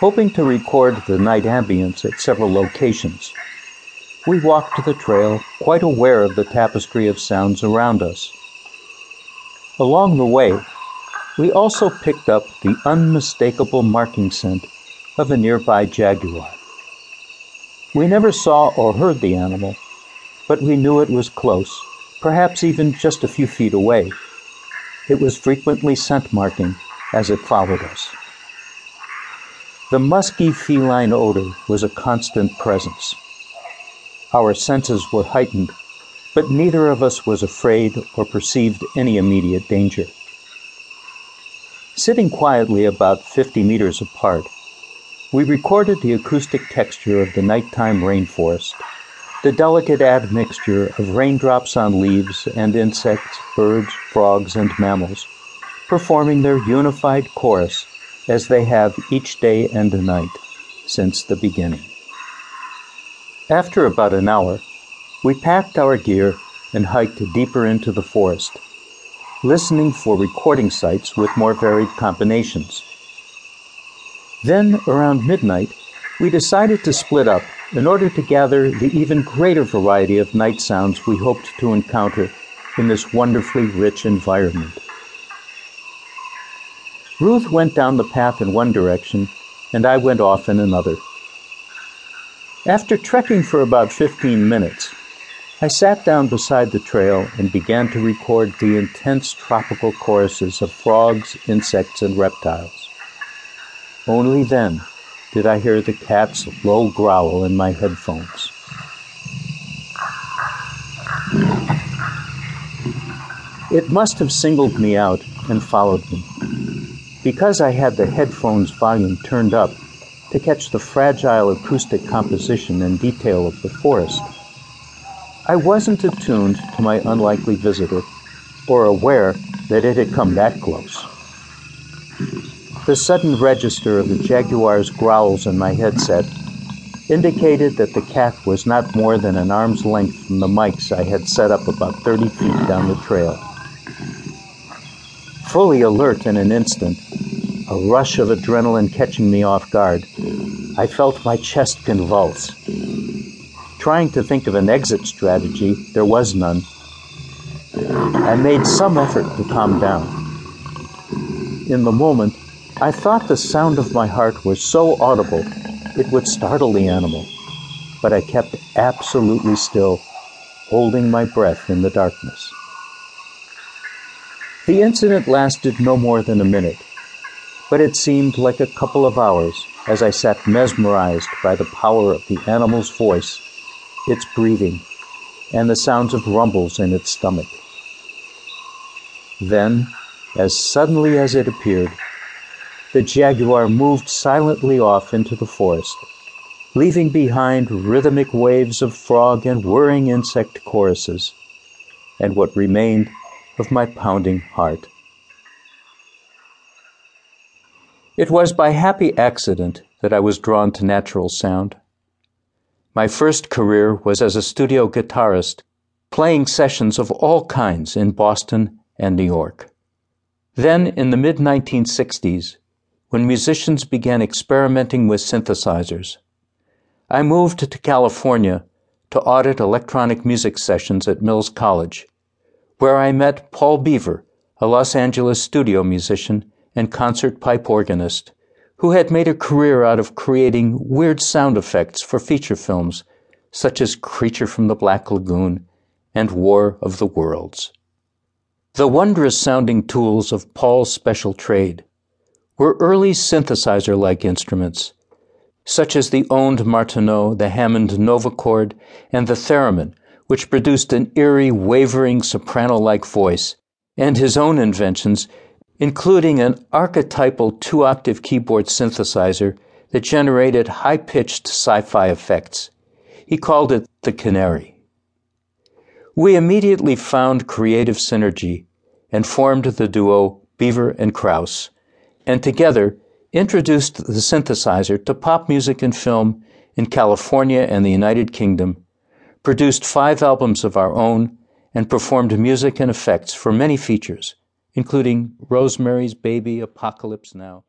hoping to record the night ambience at several locations. We walked the trail, quite aware of the tapestry of sounds around us. Along the way, we also picked up the unmistakable marking scent of a nearby jaguar. We never saw or heard the animal, but we knew it was close, perhaps even just a few feet away. It was frequently scent marking as it followed us. The musky feline odor was a constant presence. Our senses were heightened, but neither of us was afraid or perceived any immediate danger. Sitting quietly about 50 meters apart, we recorded the acoustic texture of the nighttime rainforest, the delicate admixture of raindrops on leaves and insects, birds, frogs, and mammals, performing their unified chorus as they have each day and night since the beginning. After about an hour, we packed our gear and hiked deeper into the forest, listening for recording sites with more varied combinations. Then, around midnight, we decided to split up in order to gather the even greater variety of night sounds we hoped to encounter in this wonderfully rich environment. Ruth went down the path in one direction, and I went off in another. After trekking for about 15 minutes, I sat down beside the trail and began to record the intense tropical choruses of frogs, insects, and reptiles. Only then did I hear the cat's low growl in my headphones. It must have singled me out and followed me. Because I had the headphones volume turned up to catch the fragile acoustic composition and detail of the forest, I wasn't attuned to my unlikely visitor or aware that it had come that close. The sudden register of the jaguar's growls in my headset indicated that the cat was not more than an arm's length from the mics I had set up about 30 feet down the trail. Fully alert in an instant, a rush of adrenaline catching me off guard, I felt my chest convulse. Trying to think of an exit strategy, there was none. I made some effort to calm down. In the moment, I thought the sound of my heart was so audible it would startle the animal, but I kept absolutely still, holding my breath in the darkness. The incident lasted no more than a minute but it seemed like a couple of hours as I sat mesmerized by the power of the animal's voice, its breathing, and the sounds of rumbles in its stomach. Then, as suddenly as it appeared, the jaguar moved silently off into the forest, leaving behind rhythmic waves of frog and whirring insect choruses, and what remained of my pounding heart. It was by happy accident that I was drawn to natural sound. My first career was as a studio guitarist, playing sessions of all kinds in Boston and New York. Then, in the mid 1960s, when musicians began experimenting with synthesizers, I moved to California to audit electronic music sessions at Mills College, where I met Paul Beaver, a Los Angeles studio musician and concert pipe organist, who had made a career out of creating weird sound effects for feature films such as Creature from the Black Lagoon and War of the Worlds. The wondrous sounding tools of Paul's special trade were early synthesizer like instruments, such as the Ondes Martenot, the Hammond Novachord, and the Theremin, which produced an eerie, wavering soprano like voice, and his own inventions including an archetypal two octave keyboard synthesizer that generated high pitched sci fi effects. He called it the Canary. We immediately found creative synergy and formed the duo Beaver and Krause, and together introduced the synthesizer to pop music and film in California and the United Kingdom, produced five albums of our own, and performed music and effects for many features including Rosemary's Baby, Apocalypse Now.